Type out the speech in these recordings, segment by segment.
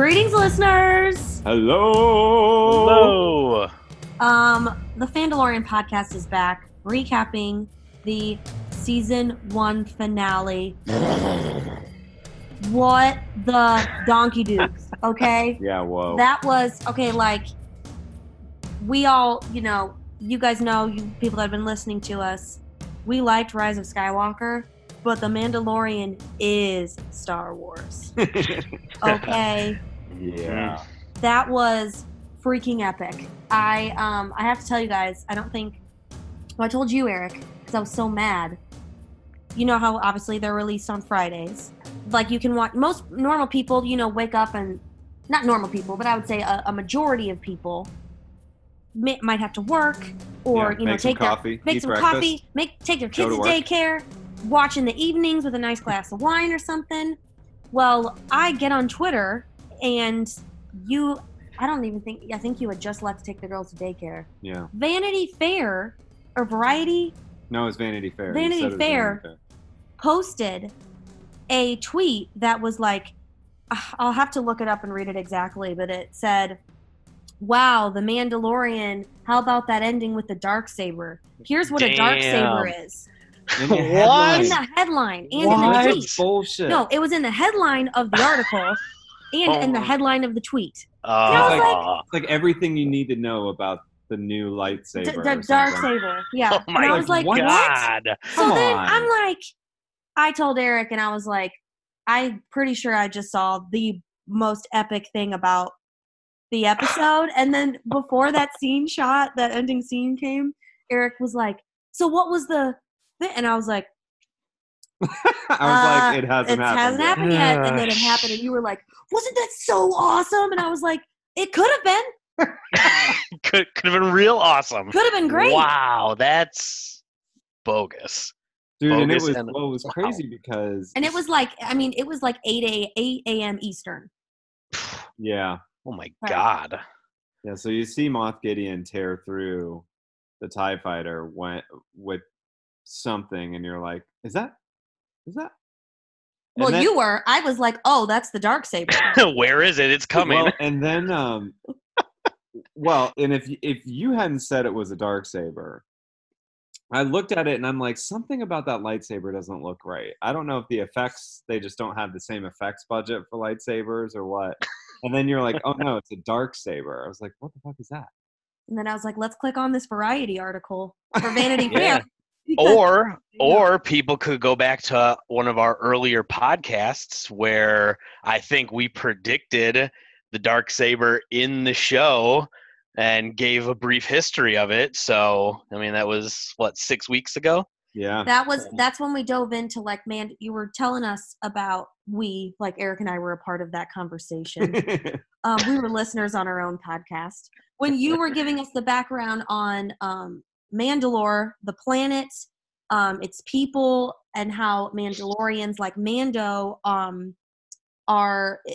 Greetings, listeners. Hello. Hello. Um, the Fandalorian podcast is back, recapping the season one finale. what the donkey dukes? Okay, Yeah, whoa. that was okay. Like we all, you know, you guys know, you people that have been listening to us, we liked Rise of Skywalker, but the Mandalorian is Star Wars. Okay. Yeah. that was freaking epic. I um I have to tell you guys, I don't think well, I told you Eric because I was so mad. You know how obviously they're released on Fridays. Like you can watch most normal people, you know, wake up and not normal people, but I would say a, a majority of people may, might have to work or Yeah, you know make some take their coffee, make some breakfast, coffee, make take their kids to to daycare, watch in the evenings with a nice glass of wine or something. Well, I get on Twitter and you I don't even think I think you had just left to take the girls to daycare. Yeah. Vanity Fair or Variety No, it's Vanity Fair. Vanity said it was Fair. Posted a tweet that was like ah, I'll have to look it up and read it exactly, but it said, "Wow, the Mandalorian, how about that ending with the dark saber? Here's what a dark saber is." In the What? headline. In the headline and in the tweet. Bullshit. No, it was in the headline of the article and in the Oh. headline of the tweet. Uh, was It's like everything you need to know about the new lightsaber. D- the dark saber. Yeah. oh my and I was like, what? what? god. So Come then on. I'm like, I told Eric, and I was like, I'm pretty sure I just saw the most epic thing about the episode. and then before that scene shot, that ending scene came, Eric was like, So what was the. thi-" And I was like, I was Uh, like, it hasn't It happened. hasn't yet. happened yet. And then it happened, and you were like, Wasn't that so awesome? And I was like, It could have been. could could have been real awesome. Could have been great. Wow, that's bogus. Dude, and it was and- well, it was wow. crazy because And it was like, I mean, it was like 8 a 8 a.m. Eastern. yeah, Oh my Right. god. yeah. So you see Moff Gideon tear through the Tie Fighter went with something, and you're like, is that, is that? And Well, then- you were. I was like, Oh, that's the dark saber. Where is it? It's coming. Well, and then, um, well, and if if you hadn't said it was a dark saber, I looked at it and I'm like, something about that lightsaber doesn't look right. I don't know if the effects they just don't have the same effects budget for lightsabers or what. And then you're like, oh no, it's a dark saber. I was like, what the fuck is that? And then I was like, let's click on this Variety article for Vanity Fair. because- or or people could go back to one of our earlier podcasts where I think we predicted the dark saber in the show and gave a brief history of it. So, I mean, that was what 6 weeks ago. Yeah. that was that's when we dove into like, man, you were telling us about we, like Eric and I were a part of that conversation. um, we were listeners on our own podcast. When you were giving us the background on um, Mandalore, the planet, um, its people, and how Mandalorians like Mando um, are eh,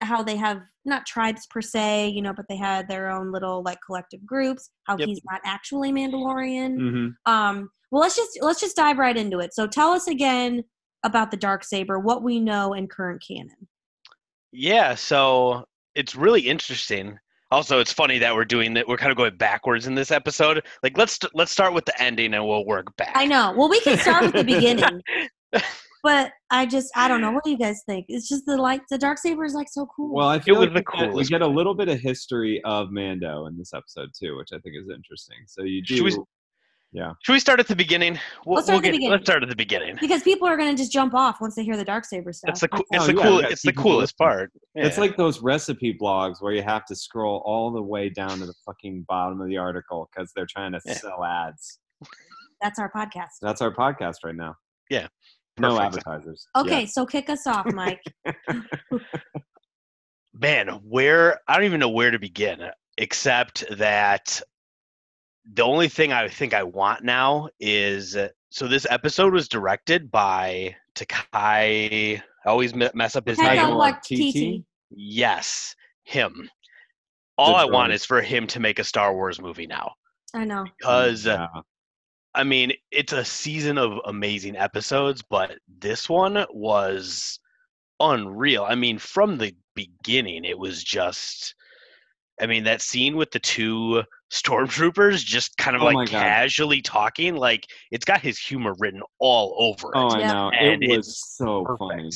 how they have not tribes per se, you know, but they had their own little like collective groups. How Yep. he's not actually Mandalorian. hmm Um, well, let's just let's just dive right into it. So tell us again about the dark saber, what we know in current canon. Yeah, so it's really interesting. Also, it's funny that we're doing that. We're kind of going backwards in this episode. Like, let's let's start with the ending and we'll work back. I know. Well, we can start with the beginning. But I just I don't know. What do you guys think? It's just the like the dark saber is like so cool. Well, I feel was like the we, get, we get a little bit of history of Mando in this episode too, which I think is interesting. So you do. Should we- Should we start at the beginning? We'll, Let's start we'll at the beginning. Let's start at the beginning. because people are gonna just jump off once they hear the dark saber stuff. It's the coo- oh, it's Oh, the yeah, cool it's the coolest listening. part. It's like those recipe blogs where you have to scroll all the way down to the fucking bottom of the article because they're trying to Yeah. sell ads. That's our podcast. That's our podcast right now. Yeah. No advertisers. Okay, Yeah. so kick us off, Mike. man, where I don't even know where to begin, except that the only thing I think I want now is uh, so this episode was directed by Takai. I always mess up his Taika name. Taika Waititi. Yes, him. All The I want is for him to make a Star Wars movie now. I know. Because uh, Yeah. I mean, it's a season of amazing episodes, but this one was unreal. I mean, from the beginning, it was just. I mean, that scene with the two stormtroopers just kind of Oh like casually talking, like it's got his humor written all over it. Oh, I Yeah. know. And it was so Perfect. funny.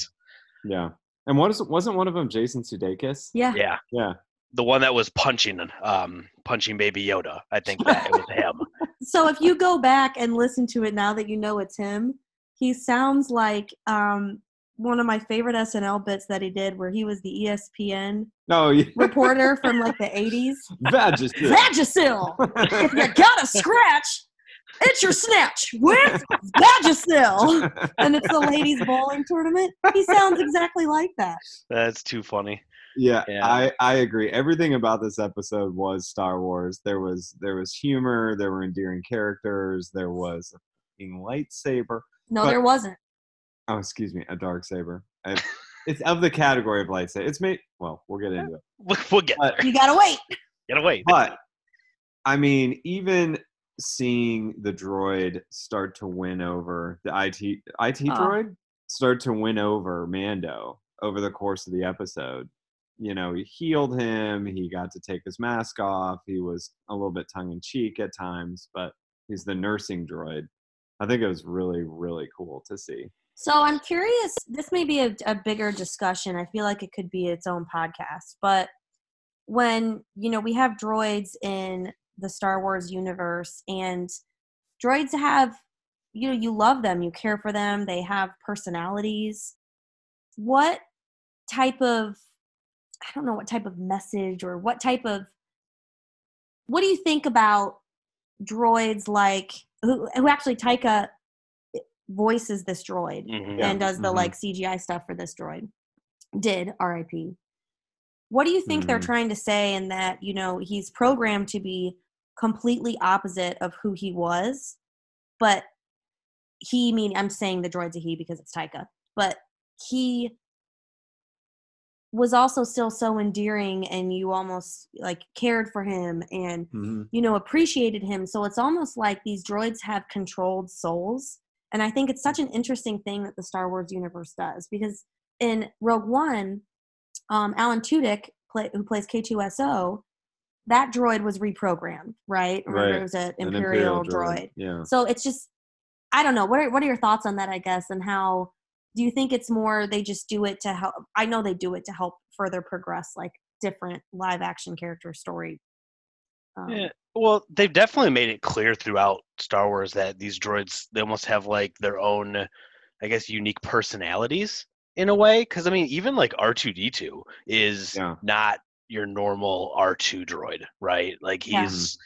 Yeah. And what is, wasn't one of them Jason Sudeikis? Yeah. Yeah, Yeah. the one that was punching, um, punching Baby Yoda. I think that it was him. So if you go back and listen to it now that you know it's him, he sounds like um, one of my favorite SNL bits that he did, where he was the ESPN No, yeah. reporter from like the '80s. Vagisil. Vagisil. If you got a scratch, it's your snatch with Vagisil. And it's the ladies bowling tournament. He sounds exactly like that. That's too funny. yeah, Yeah. I, I agree. Everything about this episode was Star Wars. There was there was humor, there were endearing characters, there was a fucking lightsaber. No, But- there wasn't. Oh, excuse me, a dark saber. I- it's of the category of lightsaber. It's made well, we'll get into it. We'll, we'll get But- there. You gotta wait. Get away. But I mean, even seeing the droid start to win over the IT IT Oh. Uh. droid start to win over Mando over the course of the episode. You know, he healed him. He got to take his mask off. He was a little bit tongue in cheek at times, but he's the nursing droid. I think it was really, really cool to see. So I'm curious. This may be a, a bigger discussion. I feel like it could be its own podcast. But when you know we have droids in the Star Wars universe, and droids have, you know, you love them, you care for them, they have personalities. What type of, I don't know, what type of message or what type of, what do you think about droids like who who actually Taika voices this droid? Mhm. Yeah. and does the mhm. like CGI stuff for this droid. Did RIP. What do you think they're Mhm. trying to say in that, you know, he's programmed to be completely opposite of who he was, but he mean I'm saying the droid's a he because it's Taika, but he was also still so endearing and you almost like cared for him and Mhm. you know appreciated him so it's almost like these droids have controlled souls and i think it's such an interesting thing that the star wars universe does because in rogue one um, alan tudyk play, who plays k2so that droid was reprogrammed right Remember Right. it was an An imperial, droid. Yeah. so it's just i don't know what are, what are your thoughts on that i guess and how do you think it's more they just do it to help i know they do it to help further progress like different live action character story um, Yeah. Well, they've definitely made it clear throughout Star Wars that these droids they almost have like their own, I guess, unique personalities in a way. Because I mean, even like R two D two is Yeah. not your normal R two droid, right? Like Yeah. he's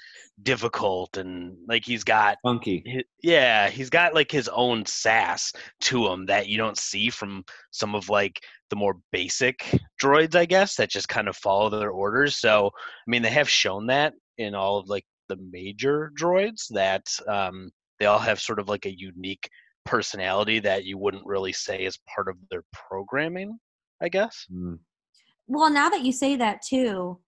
difficult and like he's got Funky. hi- yeah he's got like his own sass to him that you don't see from some of like the more basic droids i guess that just kind of follow their orders so i mean they have shown that in all of like the major droids that um, they all have sort of like a unique personality that you wouldn't really say is part of their programming i guess Mm. Well, now that you say that too,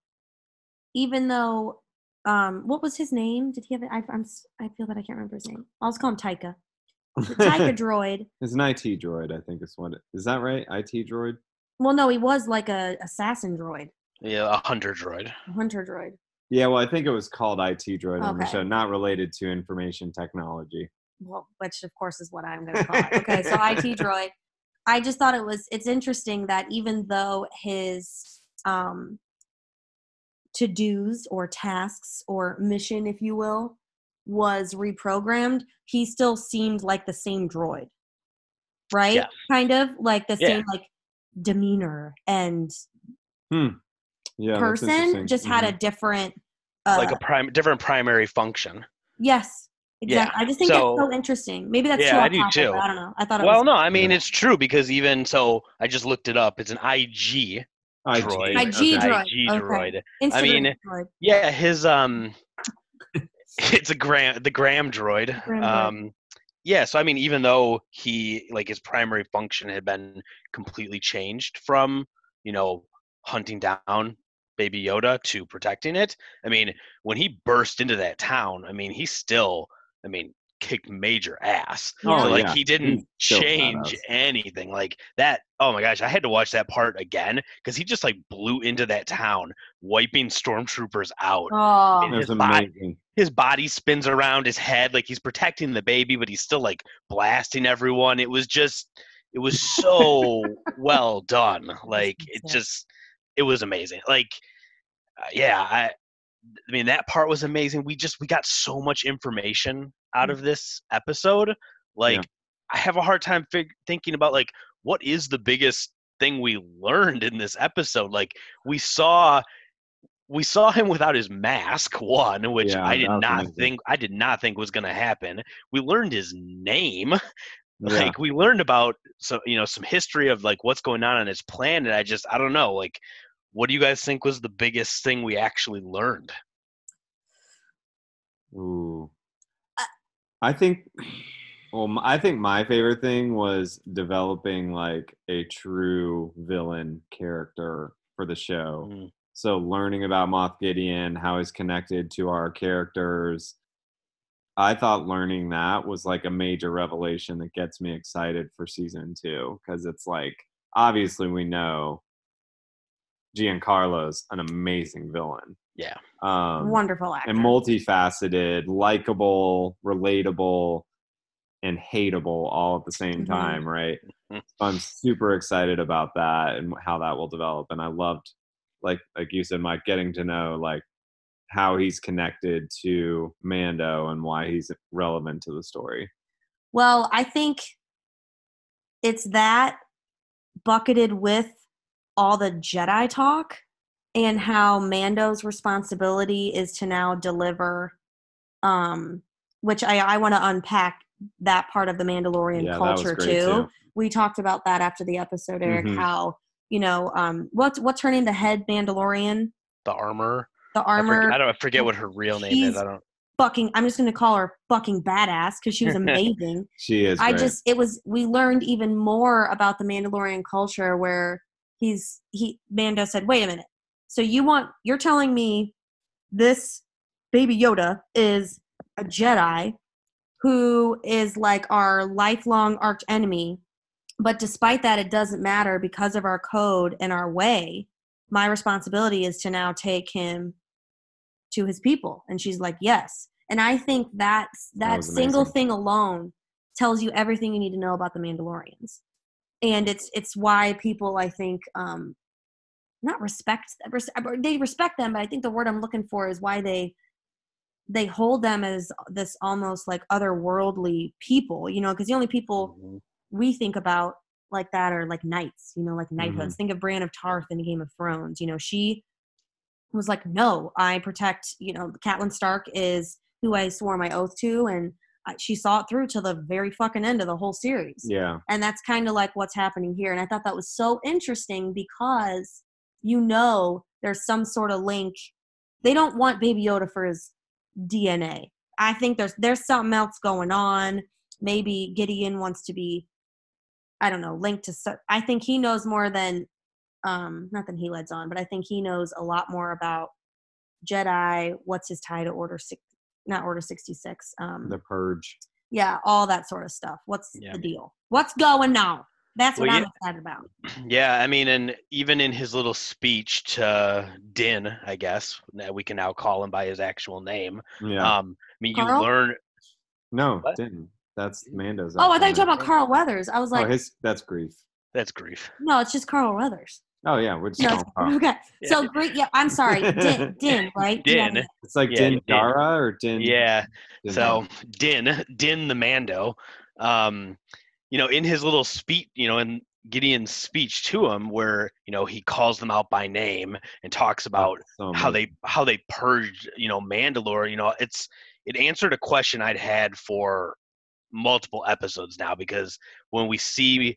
even though, um, what was his name? Did he have? I, I'm. s- I feel that I can't remember his name. I'll just call him Taika. The Taika droid. It's an IT droid, I think is what it is that right? IT droid? Well, no, he was like a assassin droid, yeah a hunter droid a hunter droid. Yeah, well I think it was called IT droid on the show, not related to information technology. Well, which of course is what I'm going to call it. Okay, so IT droid. I just thought it was. It's interesting that even though his um, to dos or tasks or mission, if you will, was reprogrammed, he still seemed like the same droid, right? Yeah. Kind of like the Yeah. same like demeanor and Yeah, person, just had Mhm. a different. Uh, like a prime different primary function yes, Yeah. I just think so- that's so interesting. Maybe that's Yeah, too I do topic, too. I don't know. I thought it well was no i mean Yeah. it's true because even so i just looked it up it's an ig IG, droid. IG okay. droid. IG okay. droid. Instagram mean, droid. Yeah, his um, it's a gram the gram droid. Gram droid. Um, yeah. So I mean, even though he like his primary function had been completely changed from you know hunting down Baby Yoda to protecting it. I mean, when he burst into that town, I mean, he still, I mean, kicked major ass. Oh, so like yeah. he didn't He's change anything. Like that. Oh my gosh, I had to watch that part again because he just like blew into that town, wiping stormtroopers out. Oh, It was his body- amazing. His body spins around his head like he's protecting the baby, but he's still like blasting everyone. It was just, it was so well done. Like it just, it was amazing. Like, uh, yeah, I, I mean that part was amazing. We just we got so much information out of this episode. Like Yeah. I have a hard time fig- thinking about like what is the biggest thing we learned in this episode. Like we saw we saw him without his mask one which Yeah, i did not amazing. think i did not think was going to happen we learned his name Yeah. like we learned about some you know some history of like what's going on on his planet i just i don't know like what do you guys think was the biggest thing we actually learned Ooh. I think well I think my favorite thing was developing like a true villain character for the show. Mm. So learning about Moff Gideon, how he's connected to our characters. I thought learning that was like a major revelation that gets me excited for season 2 cuz it's like obviously we know Giancarlo's an amazing villain. yeah Um wonderful actor. and multifaceted, likable, relatable, and hateable all at the same Mhm. time, right? So I'm super excited about that and how that will develop. And I loved, like like you said, Mike, getting to know like how he's connected to Mando and why he's relevant to the story. Well, I think it's that bucketed with all the Jedi talk and how Mando's responsibility is to now deliver um which I I want to unpack that part of the Mandalorian yeah, culture too. too. We talked about that after the episode Eric Mhm. how you know um what's what's her name the head Mandalorian the armor the I forget, armor I don't I forget what her real name is i don't fucking I'm just going to call her fucking badass cuz she was amazing. She is. I great. just it was we learned even more about the Mandalorian culture where he's he Mando said, "Wait a minute. So you want you're telling me this baby Yoda is a Jedi who is like our lifelong arch enemy, but despite that it doesn't matter because of our code and our way. My responsibility is to now take him to his people." And she's like, "Yes." And I think that that, was single thing alone tells you everything you need to know about the Mandalorians. And it's it's why people I think um not respect res- they respect them, but I think the word I'm looking for is why they they hold them as this almost like otherworldly people, you know, because the only people Mhm. we think about like that are like knights, you know, like knighthoods. Mhm. Think of Brienne of Tarth in Game of Thrones. You know, she was like, no, I protect, you know, Catelyn Stark is who I swore my oath to, and she saw it through to the very fucking end of the whole series. Yeah. And that's kind of like what's happening here. And I thought that was so interesting because you know there's some sort of link. They don't want Baby Yoda for his DNA. I think there's there's something else going on. Maybe Gideon wants to be, I don't know, linked to. I think he knows more than, um, not than he lets on, but I think he knows a lot more about Jedi. What's his tie to Order six? Not Order sixty six. Um, The Purge. yeah, all that sort of stuff. What's Yeah. the deal? What's going on? That's what Well, I'm yeah. excited about. Yeah, I mean, and even in his little speech to Din, I guess that we can now call him by his actual name. Yeah. Um, I mean, you learn. no, what? didn't. That's Mando's. Oh, I thought you were talking about Carl Weathers. I was like, oh, his that's grief. That's grief. no, it's just Carl Weathers. Oh yeah, we're just No, calling him Carl. okay. So great. Yeah, I'm sorry. Din, Din, right? Din. Yeah. It's like Yeah, Din Din. Dara or Din. Yeah. Din- So Din, Din the Mando, um, you know, in his little speech, you know, in Gideon's speech to him, where you know he calls them out by name and talks about so how amazing. they how they purged you know Mandalore. You know, it's it answered a question I'd had for multiple episodes now because when we see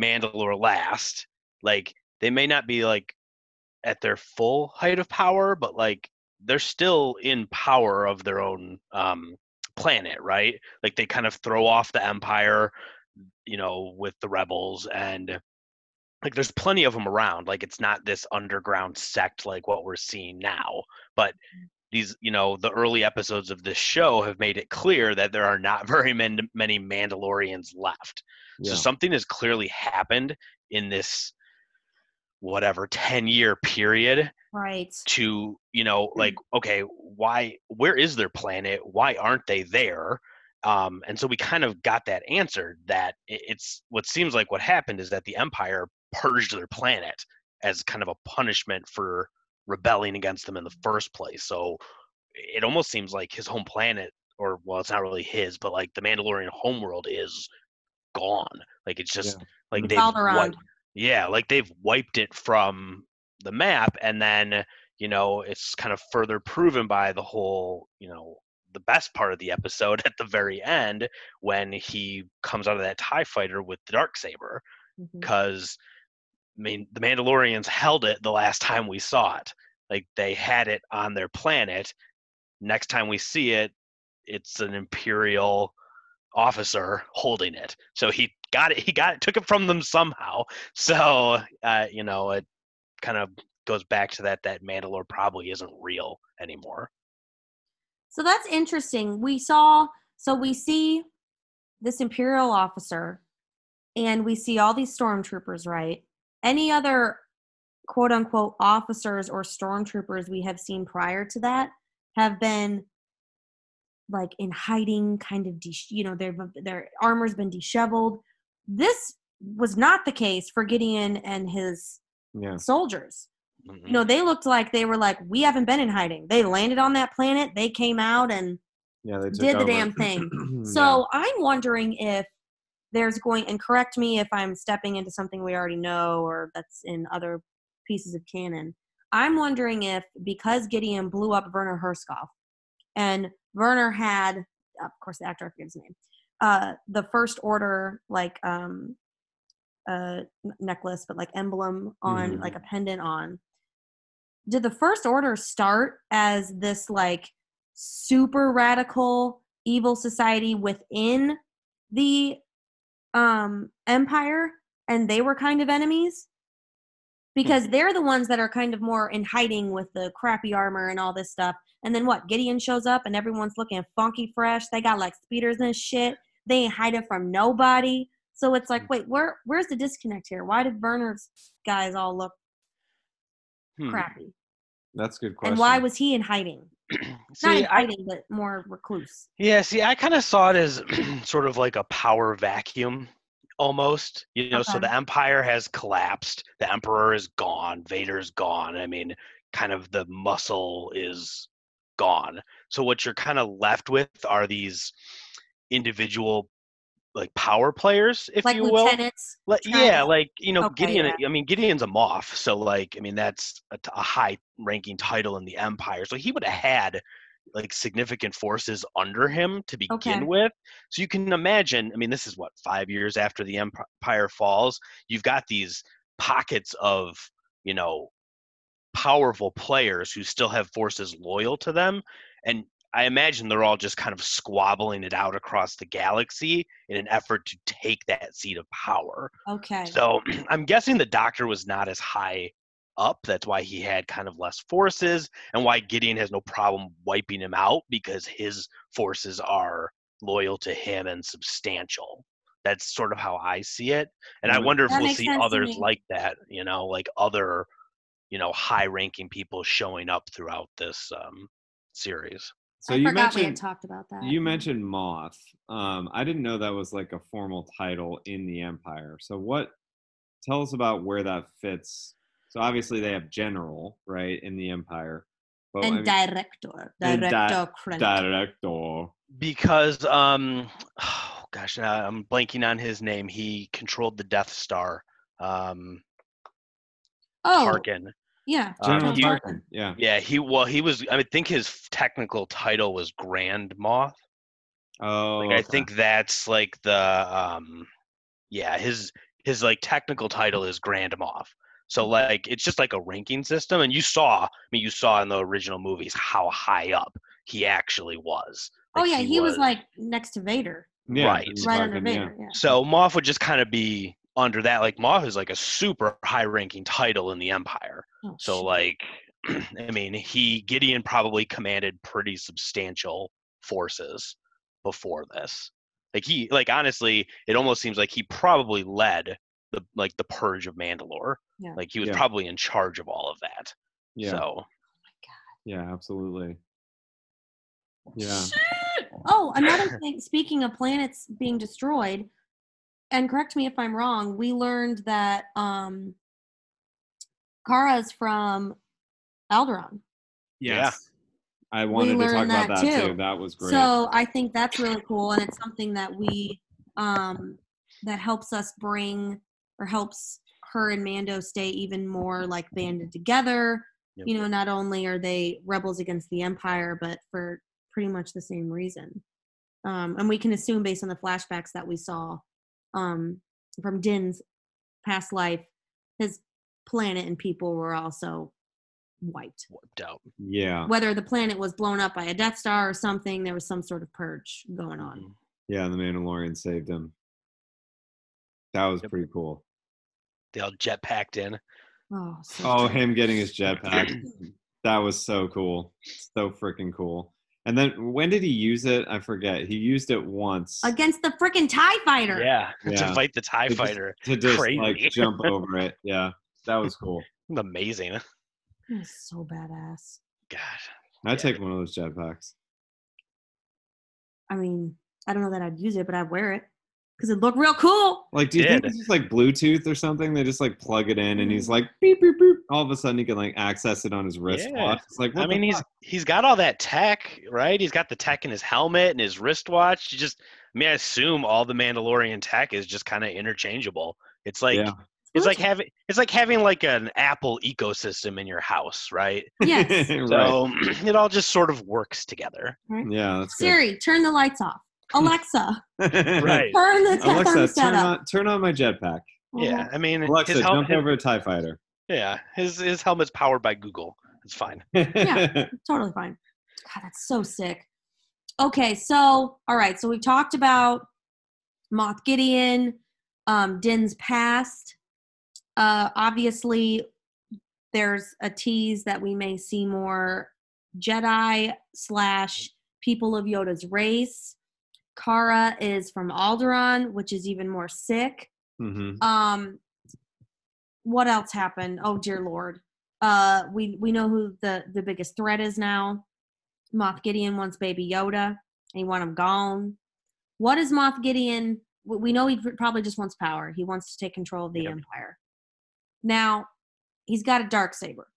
Mandalore last, like they may not be like at their full height of power, but like they're still in power of their own um, planet, right? Like they kind of throw off the Empire, you know, with the rebels and like there's plenty of them around like it's not this underground sect like what we're seeing now but these you know the early episodes of this show have made it clear that there are not very many, many mandalorians left Yeah. so something has clearly happened in this whatever 10 year period Right. to you know like okay why where is their planet? Why aren't they there? Um and so we kind of got that answered that it's what seems like what happened is that the empire purged their planet as kind of a punishment for rebelling against them in the first place. So it almost seems like his home planet or well it's not really his but like the mandalorian homeworld is gone. Like it's just Yeah. like wiped, yeah, like they've wiped it from the map, and then you know it's kind of further proven by the whole, you know, the best part of the episode at the very end when he comes out of that Tie Fighter with the dark saber, mm-hmm. because I mean the Mandalorians held it the last time we saw it. Like they had it on their planet. Next time we see it, it's an Imperial officer holding it. So he got it. He got it. Took it from them somehow. So uh, you know, it kind of goes back to that. That Mandalore probably isn't real anymore. So that's interesting. We saw, so we see this Imperial officer and we see all these stormtroopers, right? Any other quote unquote officers or stormtroopers we have seen prior to that have been like in hiding, kind of, de- you know, their their armor's been disheveled. This was not the case for Gideon and his Yeah. soldiers Mhm. you know they looked like they were like we haven't been in hiding they landed on that planet they came out and Yeah. They took did the damn thing. Yeah. so i'm wondering if there's going and correct me if i'm stepping into something we already know or that's in other pieces of canon i'm wondering if because gideon blew up werner herskopf and werner had of course the actor i forget his name uh the first order like um uh necklace but like emblem on Mhm. like a pendant on. Did the first order start as this like super radical evil society within the um empire and they were kind of enemies? Because they're the ones that are kind of more in hiding with the crappy armor and all this stuff and then what gideon shows up and everyone's looking funky fresh they got like speeders and shit they ain't hiding from nobody so it's like wait where where's the disconnect here why did werner's guys all look Hmm. crappy That's a good question. and why was he in hiding not See, in I, hiding but more recluse yeah, see, I kind of saw it as sort of like a power vacuum almost. You know, so the empire has collapsed, the emperor is gone, Vader's gone. I mean, kind of the muscle is gone. So what you're kind of left with are these individual like power players, if like you will. lieutenants Like, yeah, like you know, Okay, Gideon. yeah. I mean, Gideon's a Moff, so like, I mean, that's a high-ranking title in the Empire. So he would have had like significant forces under him to begin Okay. with. So you can imagine. I mean, this is what five years after the Empire falls. You've got these pockets of you know powerful players who still have forces loyal to them, and I imagine they're all just kind of squabbling it out across the galaxy in an effort to take that seat of power. okay So I'm guessing the doctor was not as high up. That's why he had kind of less forces, and why Gideon has no problem wiping him out because his forces are loyal to him and substantial. That's sort of how I see it. And I Mm. wonder if That we'll see others like that, you know, like other, you know, high ranking people showing up throughout this um, series. so I you forgot we had mentioned talked about that. you mentioned Moff. Um, I didn't know that was like a formal title in the Empire. So what? Tell us about where that fits. So obviously they have general, right, in the Empire. But, I and mean, director, and di- director, director. because um oh gosh i'm blanking on his name he controlled the death star um Oh, tarkin yeah, Um, General he- Tarkin. Yeah. yeah he well he was i would think his technical title was grand Moff Oh. like i think that's like the um yeah his his like technical title is grand Moff so like it's just like a ranking system and you saw i mean you saw in the original movies how high up he actually was Oh yeah, he, was, like next to Vader, Yeah, right. Right under Tarkin, yeah. Vader. Yeah. So Moff would just kind of be under that. Like Moff is like a super high ranking title in the Empire. Oh, So shit. like I mean, he Gideon probably commanded pretty substantial forces before this. Like he, like honestly, it almost seems like he probably led the like the purge of Mandalore. Yeah. Like he was Yeah. probably in charge of all of that. Yeah. So oh Yeah, absolutely. Yeah. Oh, another thing. Speaking of planets being destroyed, and correct me if I'm wrong. We learned that um, Cara's from Alderaan. Yeah. I wanted to talk learned about that that too. too. That was great. So I think that's really cool, and it's something that we um, that helps us bring or helps her and Mando stay even more like banded together. Yep. You know, not only are they rebels against the Empire, but for pretty much the same reason. Um, and we can assume based on the flashbacks that we saw um, from Din's past life, his planet and people were also wiped wiped out. yeah. whether the planet was blown up by a Death Star or something, there was some sort of purge going on. Yeah, the Mandalorian saved him. That was Yep. pretty cool. They all jetpacked in. Oh, so Oh, him getting his jetpack. that was so cool. So freaking cool. And then when did he use it? I forget. He used it once against the freaking Tie Fighter. Yeah, Yeah. to fight the Tie It just- Fighter. to just like jump over it. Yeah, that was cool. Amazing. It was so badass. God. I'd Yeah. take one of those jetpacks. I mean, I don't know that I'd use it, but I'd wear it because it looked real cool. Like, do you think Did. it's just like Bluetooth or something? They just like plug it in, and he's mm. like beep beep beep. All of a sudden, he can like access it on his wristwatch. It's like, what I mean, he's fuck? he's got all that tech, right? He's got the tech in his helmet and his wristwatch. You just, I mean, I assume all the Mandalorian tech is just kind of interchangeable. It's like yeah. it's like having it's like having like an Apple ecosystem in your house, right? Yes. right. So it all just sort of works together. Yeah, that's good. Siri, turn the lights off. Alexa, Right. turn the t- Alexa, thermostat turn up. on turn on my jetpack. Yeah, I mean, Alexa, his, hel- jump his- over a Tie Fighter. yeah, his his helmet's powered by Google. It's fine. Yeah. totally fine. God, that's so sick. Okay, so all right, so we've talked about Moff Gideon, um, Din's past. Uh, obviously, there's a tease that we may see more Jedi slash people of Yoda's race. Cara is from Alderaan, which is even more sick. hmm Um, what else happened? Oh dear lord. Uh, we we know who the the biggest threat is now. Moff Gideon wants Baby Yoda. And he want him gone. What is Moff Gideon? we- We know he probably just wants power. He wants to take control of the Yep. empire. Now, he's got a dark saber,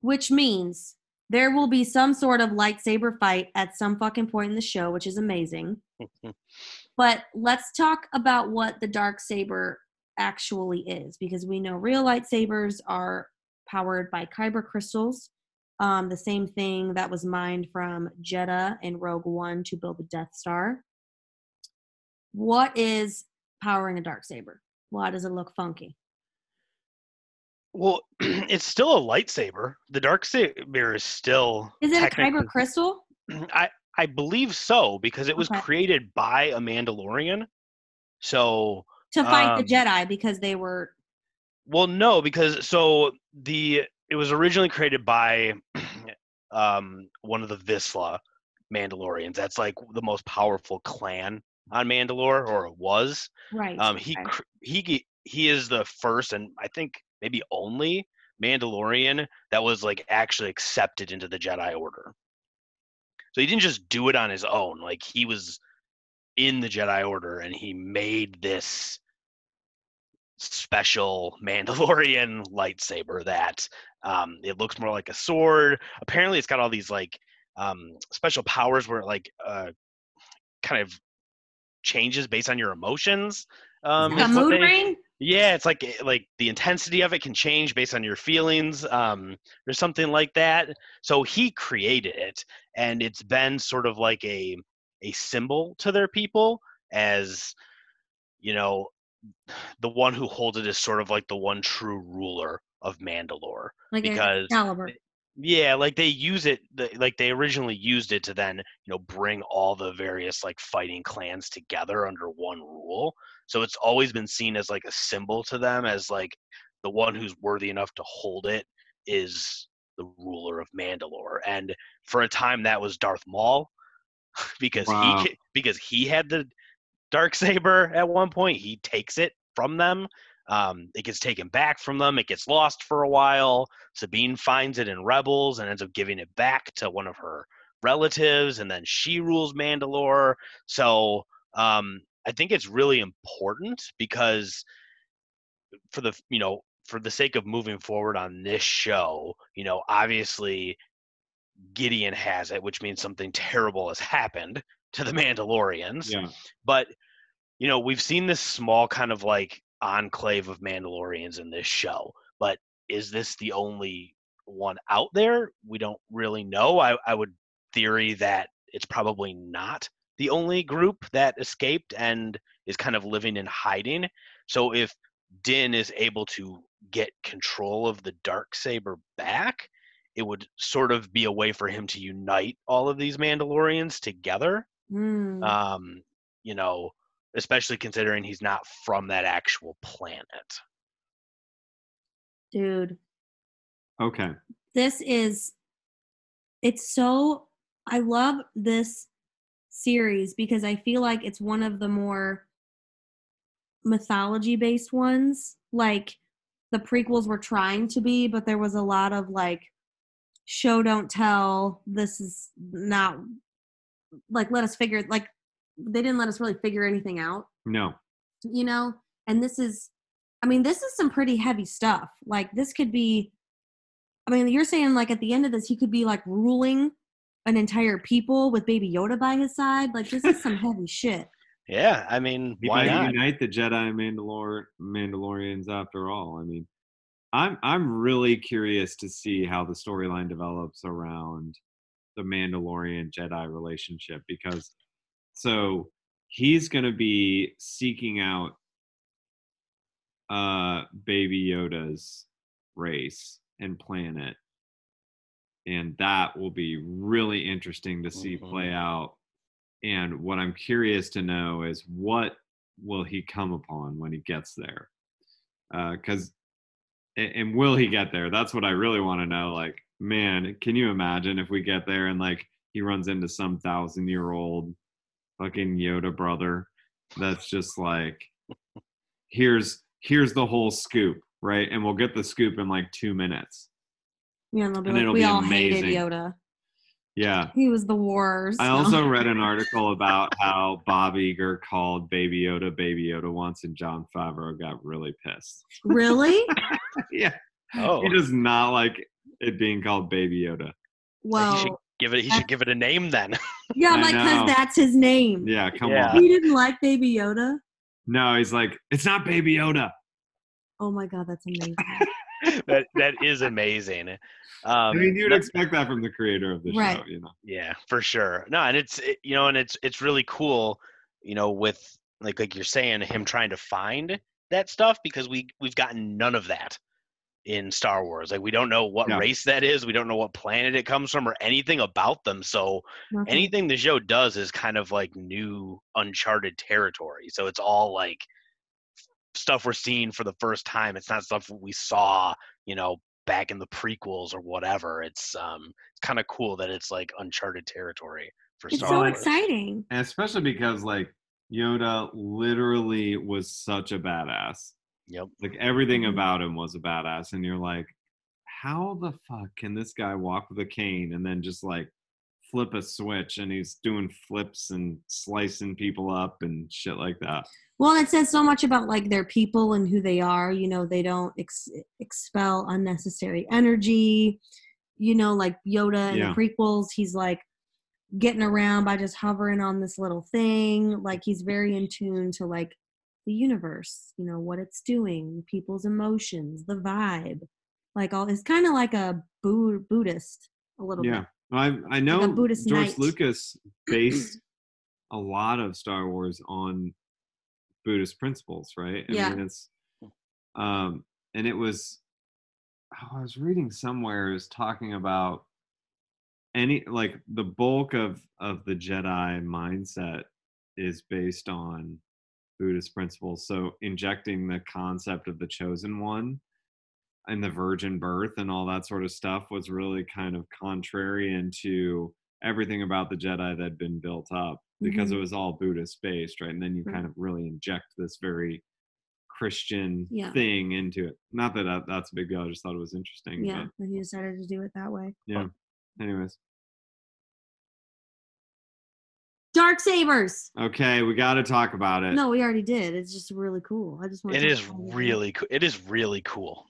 which means there will be some sort of lightsaber fight at some fucking point in the show, which is amazing. But let's talk about what the dark saber actually is, because we know real lightsabers are powered by kyber crystals, um, the same thing that was mined from Jedha and Rogue One to build the Death Star. What is powering a dark saber? Why does it look funky? Well, it's still a lightsaber. The dark saber is still. Is it a kyber crystal? I I believe so because it was Okay. created by a Mandalorian. So To fight Um, the Jedi because they were Well, no, because so the it was originally created by um, one of the Vizsla Mandalorians. That's like the most powerful clan on Mandalore, or it was. right. Um, he okay. he he is the first and I think maybe only Mandalorian that was like actually accepted into the Jedi Order. So he didn't just do it on his own. Like he was in the Jedi Order and he made this special Mandalorian lightsaber that um, it looks more like a sword. Apparently, it's got all these like um, special powers where it like uh, kind of changes based on your emotions. Um, a mood they- ring? Yeah, it's like like the intensity of it can change based on your feelings, um, or something like that. So he created it, and it's been sort of like a a symbol to their people as you know the one who holds it is sort of like the one true ruler of Mandalore. Like because Excalibur. Yeah, like they use it, like they originally used it to then, you know, bring all the various like fighting clans together under one rule. So it's always been seen as like a symbol to them, as like the one who's worthy enough to hold it is the ruler of Mandalore. And for a time, that was Darth Maul, because Wow. he because he had the dark saber at one point. He takes it from them. Um, it gets taken back from them. It gets lost for a while. Sabine finds it in Rebels and ends up giving it back to one of her relatives, and then she rules Mandalore. So um, I think it's really important because for the you know for the sake of moving forward on this show, you know, obviously Gideon has it, which means something terrible has happened to the Mandalorians. Yeah. But you know, we've seen this small kind of like enclave of Mandalorians in this show. But is this the only one out there? We don't really know. I, I would theory that it's probably not the only group that escaped and is kind of living in hiding. So if Din is able to get control of the dark saber back, it would sort of be a way for him to unite all of these Mandalorians together. Hmm. Um, you know, especially considering he's not from that actual planet. Dude, Okay. this is it's so I love this series because I feel like it's one of the more mythology based ones. Like the prequels were trying to be, but there was a lot of like show don't tell. This is not like let us figure like they didn't let us really figure anything out No. you know and this is i mean this is some pretty heavy stuff like this could be i mean you're saying like at the end of this he could be like ruling an entire people with baby yoda by his side like this is some heavy shit Yeah, I mean, He why not? unite the Jedi and Mandalor- Mandalorians after all. I mean, I'm I'm really curious to see how the storyline develops around the Mandalorian Jedi relationship because so he's going to be seeking out uh baby Yoda's race and planet. And that will be really interesting to see play Mhm. out. And what i'm curious to know is what will he come upon when he gets there? Because and will he get there? That's what i really want to know like man can you imagine if we get there and like he runs into some thousand year old fucking yoda brother. That's just like here's here's the whole scoop right? And we'll get the scoop in like two minutes. Yeah, know they'll be And like it'll we be all hated yoda. Yeah. He was the worst. I also read an article about how Bob Iger called Baby Yoda Baby Yoda once, and Jon Favreau got really pissed. really? Yeah, Oh, he does not like it being called Baby Yoda. well he should give it. He should give it a name then. yeah i'm like because that's his name Yeah, come Yeah. on. he didn't like baby yoda No, he's like, it's not Baby Yoda. oh my god that's amazing that that is amazing. Um, I mean, you'd expect that from the creator of the Right. show, you know. Yeah, for sure. No, and it's it, you know, and it's it's really cool, you know, with like like you're saying, him trying to find that stuff because we we've gotten none of that in Star Wars. Like we don't know what Yeah. race that is, we don't know what planet it comes from, or anything about them. So Nothing. anything the show does is kind of like new uncharted territory. So it's all like stuff we're seeing for the first time. It's not stuff we saw, you know, back in the prequels or whatever. It's um it's kind of cool that it's like uncharted territory for it's Star so Wars. It's so exciting And especially because like Yoda literally was such a badass. Yep. Like everything Mhm. about him was a badass, and you're like, how the fuck can this guy walk with a cane and then just like flip a switch and he's doing flips and slicing people up and shit like that? Well, it says so much about like their people and who they are. You know, they don't ex- expel unnecessary energy. You know, like Yoda in Yeah. the prequels, he's like getting around by just hovering on this little thing. Like he's very in tune to like the universe. You know what it's doing, people's emotions, the vibe. Like all, it's kind of like a Bud- Buddhist a little Yeah, bit. I I know Buddhist George. Lucas based a lot of Star Wars on Buddhist principles, right? I Yeah. mean, it's um, and it was oh, I was reading somewhere was talking about any like the bulk of of the Jedi mindset is based on Buddhist principles. So injecting the concept of the chosen one and the virgin birth and all that sort of stuff was really kind of contrarian to everything about the Jedi that had been built up because Mhm. it was all Buddhist based, right? And then you Right. kind of really inject this very Christian Yeah. thing into it. Not that, that that's a big deal. I just thought it was interesting. Yeah, and he decided to do it that way. Yeah. Anyways, Dark sabers. okay, we got to talk about it. No, we already did. It's just really cool. I just want. It is really cool. It is really cool.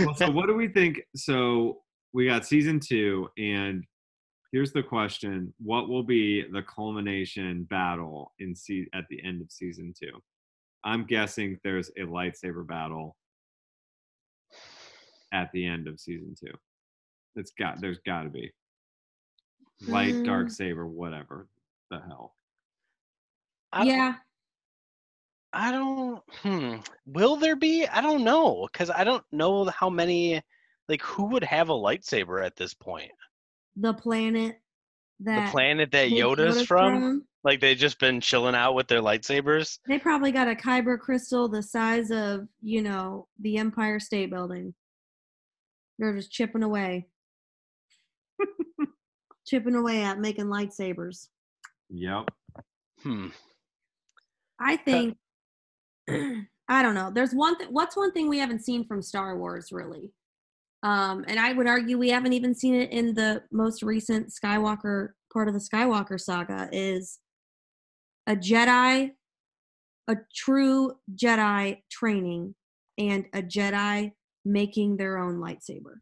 well, so what do we think? So we got season two, and here's the question: What will be the culmination battle in se- at the end of season two? I'm guessing there's a lightsaber battle at the end of season two. It's got there's got to be light, dark Mm. saber, whatever the hell. I Yeah, I don't. Hmm. Will there be? I don't know because I don't know how many. Like, who would have a lightsaber at this point? the planet that the planet that Big Yoda's from? Like, they've just been chilling out with their lightsabers. They probably got a kyber crystal the size of you know the Empire State Building. They're just chipping away, chipping away at making lightsabers. Yep. Hmm. I think I don't know. There's one thing. What's one thing we haven't seen from Star Wars really? Um, and I would argue we haven't even seen it in the most recent Skywalker part of the Skywalker saga. Is a Jedi, a true Jedi training, and a Jedi making their own lightsaber.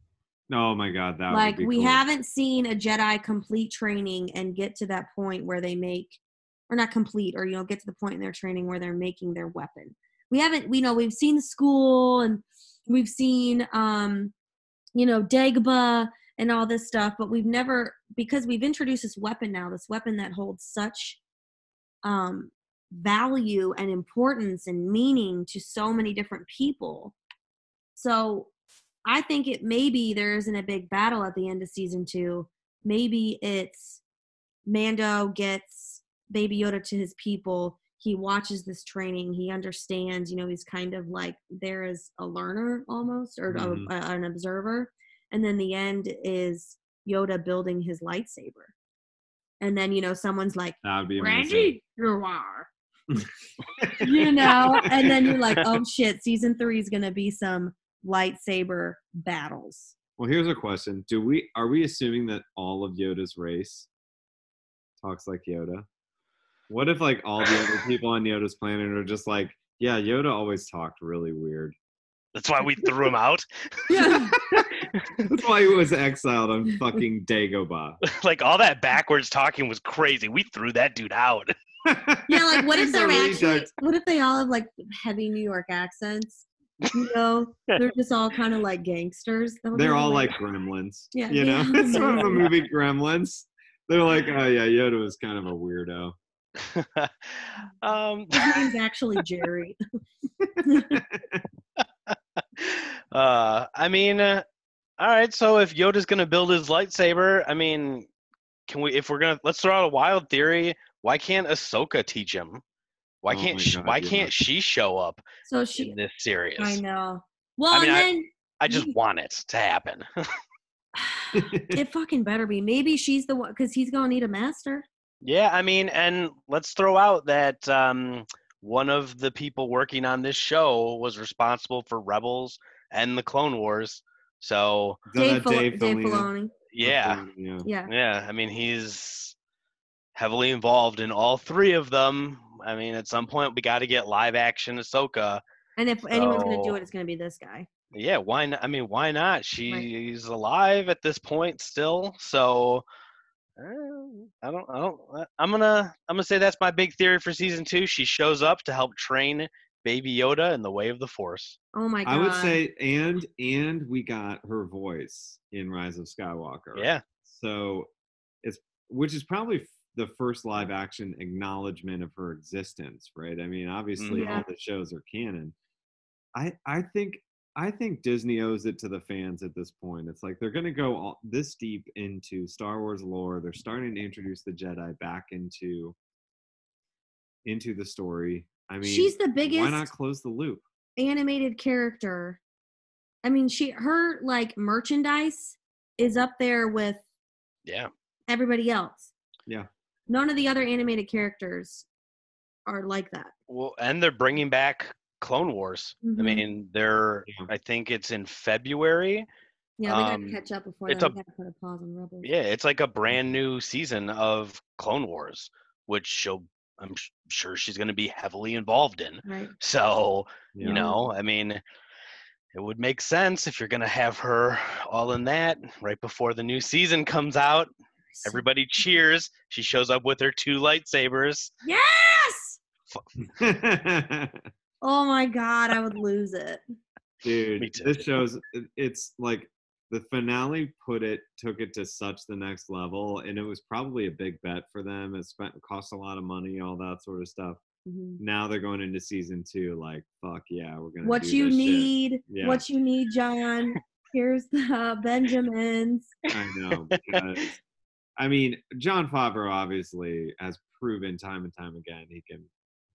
Oh my god, that like would be we cool. haven't seen a Jedi complete training and get to that point where they make or not complete or you know get to the point in their training where they're making their weapon. We haven't we know we've seen the school and we've seen um you know Dagobah and all this stuff but we've never because we've introduced this weapon now this weapon that holds such um value and importance and meaning to so many different people. So I think it maybe there isn't a big battle at the end of season two. Maybe it's Mando gets Baby Yoda to his people. He watches this training. He understands. You know, he's kind of like there as a learner almost, or a- Mhm. a- an observer. And then the end is Yoda building his lightsaber. And then you know someone's like, That would be amazing. Randy, you are. you know, and then you're like, oh shit, season three is gonna be some lightsaber battles. Well, here's a question: Do we are we assuming that all of Yoda's race talks like Yoda? What if like all the other people on Yoda's planet are just like, yeah, Yoda always talked really weird. That's why we threw him out. Yeah. That's why he was exiled on fucking Dagobah. like all that backwards talking was crazy. We threw that dude out. Yeah, like what if they're actually what if they all have like heavy New York accents? You know, they're just all kind of like gangsters. That would They're all hilarious. like gremlins. Yeah, You know, yeah. it's from the movie Gremlins. They're like, oh yeah, Yoda was kind of a weirdo. um, His name's actually Jerry. uh, I mean, uh, all right. So if Yoda's gonna build his lightsaber, I mean, can we? If we're gonna, let's throw out a wild theory. Why can't Ahsoka teach him? Why Oh can't my sh- God, Why yeah. can't she show up So she, in this series? I know. Well, I mean, and I- then I just You- want it to happen. it fucking better be. Maybe she's the one because he's gonna need a master. yeah, I mean, and let's throw out that um, one of the people working on this show was responsible for Rebels and the Clone Wars. So Is Dave, Dave Dave Filoni? Filoni. yeah, yeah. Yeah. Yeah, I mean he's heavily involved in all three of them. I mean, at some point we got to get live action Ahsoka. And if anyone's gonna do it, it's gonna be this guy. Yeah, why not? I mean, why not? She's alive at this point still, so eh, I don't. I don't. I- I'm gonna. I'm gonna say that's my big theory for season two. She shows up to help train Baby Yoda in the way of the Force. Oh my god. I would say, and and we got her voice in Rise of Skywalker. Yeah, So it's which is probably f- the first live action acknowledgement of her existence, right? I mean, obviously Mhm. all the shows are canon. I I think I think Disney owes it to the fans at this point. It's like they're going to go all, this deep into Star Wars lore. They're starting to introduce the Jedi back into into the story. I mean, she's the biggest. why biggest not close the loop? animated character I mean, she her like merchandise is up there with Yeah. everybody else. Yeah. None of the other animated characters are like that. Well, and they're bringing back Clone Wars. I Mhm. mean, they're. I think it's in February. Yeah, we Um, gotta catch up before it's then. a- We gotta put a pause on Rebels. Yeah, it's like a brand new season of Clone Wars, which she'll. I'm sh- sure she's going to be heavily involved in. Right. So Yeah. you know, I mean, it would make sense if you're going to have her all in that right before the new season comes out. Everybody cheers. She shows up with her two lightsabers. Yes! Oh my god, I would lose it. Dude, this shows it's like the finale put it took it to such the next level and it was probably a big bet for them. It spent cost a lot of money, all that sort of stuff. Mhm. Now they're going into season two, like, fuck yeah, we're gonna What do you this need, Yeah. what you need, Jon. Here's the Benjamins. I know. Because- I mean, Jon Favreau obviously has proven time and time again he can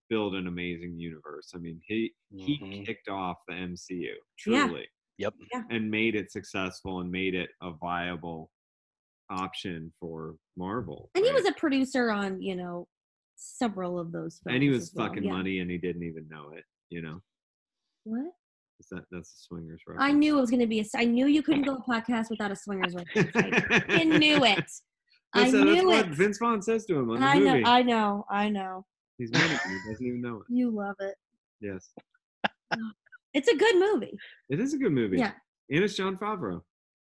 build an amazing universe. I mean, he he Mhm. kicked off the MCU Yeah. truly. Yep. And made it successful and made it a viable option for Marvel. And he was a producer on, you know, several of those films. and he was as well, fucking yeah. money and he didn't even know it, you know. What? Is that that's a swingers I knew it was going to be a. I knew you couldn't go a podcast without a swingers reference. I I knew it. I That's, uh, that's knew what it. Vince Vaughn says to him on the I know. movie. I know. I know. He's money. He doesn't even know it. You love it. Yes. It's a good movie. It is a good movie. Yeah. And it's Jon Favreau.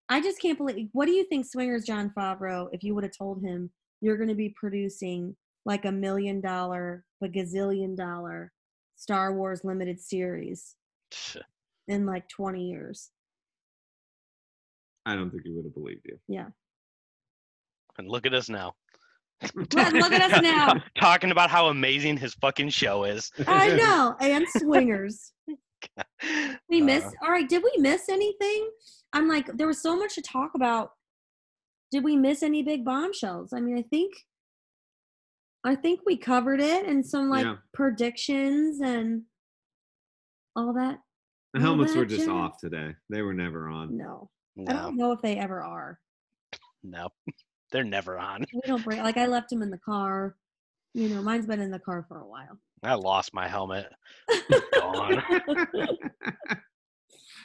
I just can't believe. What do you think, Swingers Jon Favreau? If you would have told him you're going to be producing like a million dollar, a gazillion dollar Star Wars limited series in like 20 years? I don't think he would have believed you. Yeah. And look at us now. Look- look at us now. Talking about how amazing his fucking show is. I know. And Swingers. We missed. Uh, all right. Did we miss anything? I'm like, there was so much to talk about. Did we miss any big bombshells? I mean, I think, I think we covered it and some like Yeah. predictions and all that. The helmets were just jazz. off today. They were never on. No, I don't know if they ever are. no, they're never on. We don't bring. Like I left them in the car. You know, mine's been in the car for a while. I lost my helmet. Gone.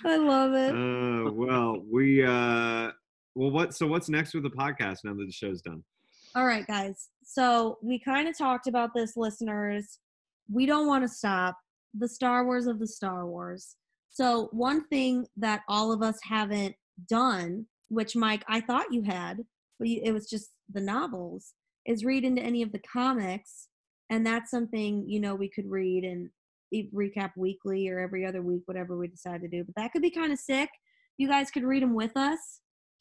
I love it. uh, well, we uh well what so what's next with the podcast now that the show's done? All right, guys. So we kind of talked about this, listeners. We don't want to stop the Star Wars of the Star Wars. So one thing that all of us haven't done, which Mike, I thought you had, but you, it was just the novels, is read into any of the comics, and that's something you know we could read and e- recap weekly or every other week, whatever we decide to do. But that could be kind of sick. You guys could read them with us.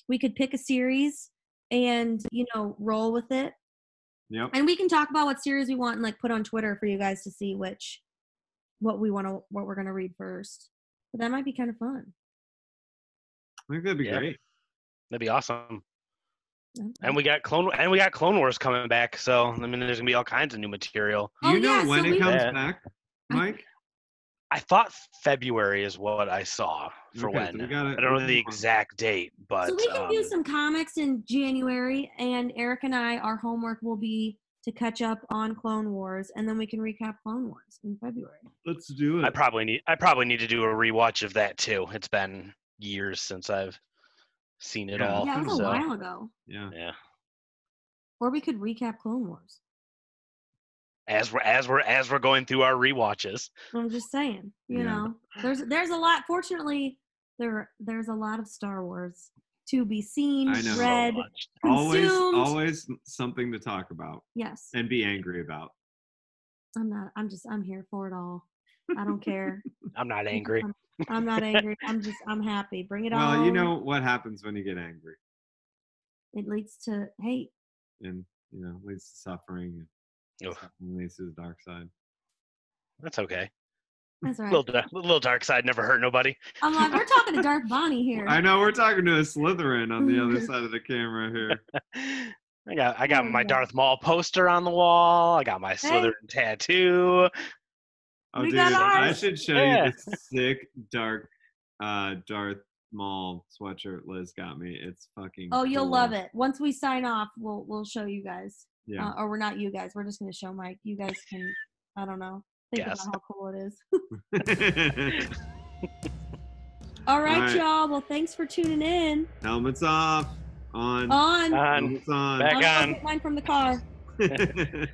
We could pick a series and you know roll with it Yep. and we can talk about what series we want and like put on twitter for you guys to see which what we want to what we're going to read first but that might be kind of fun I think that'd be Yeah. great. That'd be awesome. Okay. And we got clone and we got Clone Wars coming back. So I mean, there's gonna be all kinds of new material. Do Oh, you know yeah, when so it we- comes Yeah. back, Mike? I thought February is what I saw for Okay, when. we gotta- I don't know the exact date, but so we can do um, some comics in january and eric and i our homework will be to catch up on clone wars and then we can recap clone wars in february Let's do it. I probably need I probably need to do a rewatch of that too. It's been years since I've seen it Yeah. all. yeah it was a so, while ago yeah. Yeah. or we could recap clone wars As we're as we're as we're going through our rewatches. i'm just saying you Yeah. know there's there's a lot fortunately there there's a lot of star wars to be seen I know. Read So. Always consumed. always something to talk about yes and be angry about. i'm not i'm just i'm here for it all i don't care I'm not angry. I'm, I'm not angry i'm just i'm happy bring it on Well, you know what happens when you get angry it leads to hate and you know leads to suffering Oof. and leads to the dark side. That's okay. that's right Little da- little dark side never hurt nobody. i'm like we're talking to dark bonnie here I know we're talking to a Slytherin on the other side of the camera here. I got I got my yeah. Darth Maul poster on the wall. I got my Slytherin tattoo. Oh, We dude, got I should show Yeah. you the sick dark uh Darth Maul sweatshirt Liz got me. It's fucking. Oh, you'll cool. love it. Once we sign off, we'll we'll show you guys. Yeah. Uh, or we're not you guys. We're just gonna show Mike. You guys can. I don't know. Think Yes. about how cool it is. All right, right. y'all. Well, thanks for tuning in. Helmets off. On. On. On. Helmets on. Back I'll on. mine from the car.